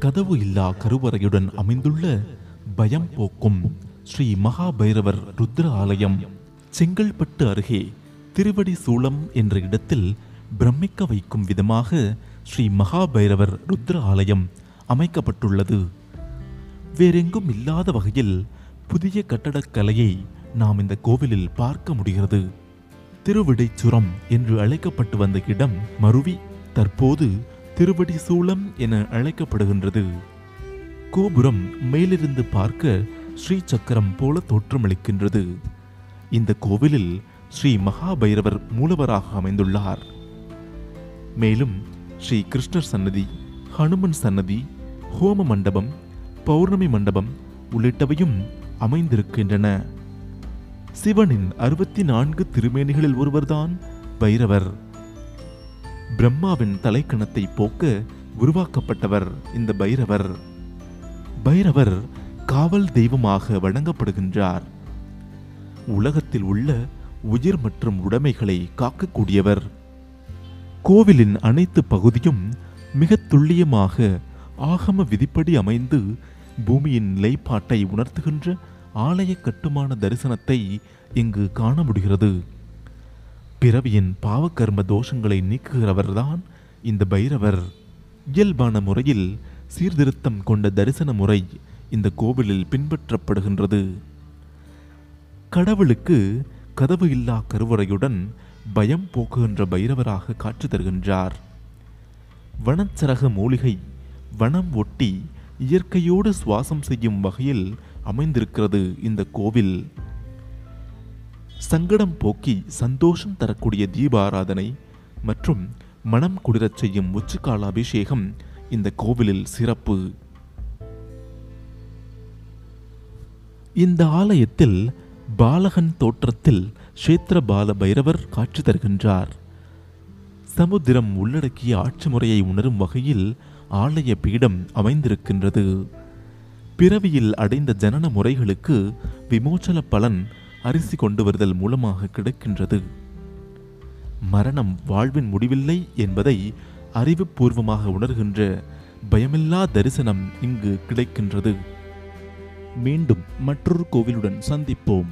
கதவு இல்லா கருவறையுடன் அமைந்துள்ள பயம் போக்கும் ஸ்ரீ மகாபைரவர் ருத்ர ஆலயம் செங்கல்பட்டு அருகே திருவடி சூளம் என்ற இடத்தில் பிரமிக்க வைக்கும் விதமாக ஸ்ரீ மகாபைரவர் ருத்ர ஆலயம் அமைக்கப்பட்டுள்ளது. வேறெங்கும் இல்லாத வகையில் புதிய கட்டடக்கலையை நாம் இந்த கோவிலில் பார்க்க முடிகிறது. திருவிடைச்சுரம் என்று அழைக்கப்பட்டு வந்த இடம் மருவி தற்போது திருவடி சூளம் என அழைக்கப்படுகின்றது. கோபுரம் மேலிருந்து பார்க்க ஸ்ரீ சக்கரம் போல தோற்றமளிக்கின்றது. இந்த கோவிலில் ஸ்ரீ மகாபைரவர் மூலவராக அமைந்துள்ளார். மேலும் ஸ்ரீ கிருஷ்ணர் சன்னதி ஹனுமன் சன்னதி ஹோம மண்டபம் பௌர்ணமி மண்டபம் உள்ளிட்டவையும் அமைந்திருக்கின்றன. சிவனின் அறுபத்தி நான்கு திருமேனிகளில் ஒருவர்தான் பைரவர். பிரம்மாவின் தலைக்கணத்தை போக்க உருவாக்கப்பட்டவர் இந்த பைரவர். பைரவர் காவல் தெய்வமாக வணங்கப்படுகின்றார். உலகத்தில் உள்ள உயிர் மற்றும் உடைமைகளை காக்கக்கூடியவர். கோவிலின் அனைத்து பகுதியும் மிக துல்லியமாக ஆகம விதிப்படி அமைந்து பூமியின் நிலைப்பாட்டை உணர்த்துகின்ற ஆலய கட்டுமான தரிசனத்தை இங்கு காண முடிகிறது. பிறவியின் பாவக்கர்ம தோஷங்களை நீக்குகிறவர்தான் இந்த பைரவர். இயல்பான முறையில் சீர்திருத்தம் கொண்ட தரிசன முறை இந்த கோவிலில் பின்பற்றப்படுகின்றது. கடவுளுக்கு கதவு இல்லா கருவறையுடன் பயம் போக்குகின்ற பைரவராக காட்சி தருகின்றார். வனச்சரக மூலிகை வனம் ஒட்டி இயற்கையோடு சுவாசம் செய்யும் வகையில் அமைந்திருக்கிறது இந்த கோவில். சங்கடம் போக்கி சந்தோஷம் தரக்கூடிய தீபாராதனை மற்றும் மனம் குளிரச் செய்யும் உச்சிக்கால அபிஷேகம் இந்த கோவிலில் சிறப்பு. இந்த ஆலயத்தில் பாலகன் தோற்றத்தில் கஷேத்திர பால பைரவர் காட்சி தருகின்றார். சமுத்திரம் உள்ளடக்கிய ஆட்சி முறையை உணரும் வகையில் ஆலய பீடம் அமைந்திருக்கின்றது. பிறவியில் அடைந்த ஜனன முறைகளுக்கு விமோச்சன பலன் அரிசி கொண்டு வருதல் மூலமாக கிடைக்கின்றது. மரணம் வாழ்வின் முடிவில்லை என்பதை அறிவுபூர்வமாக உணர்கின்ற பயமில்லா தரிசனம் இங்கு கிடைக்கின்றது. மீண்டும் மற்றொரு கோவிலுடன் சந்திப்போம்.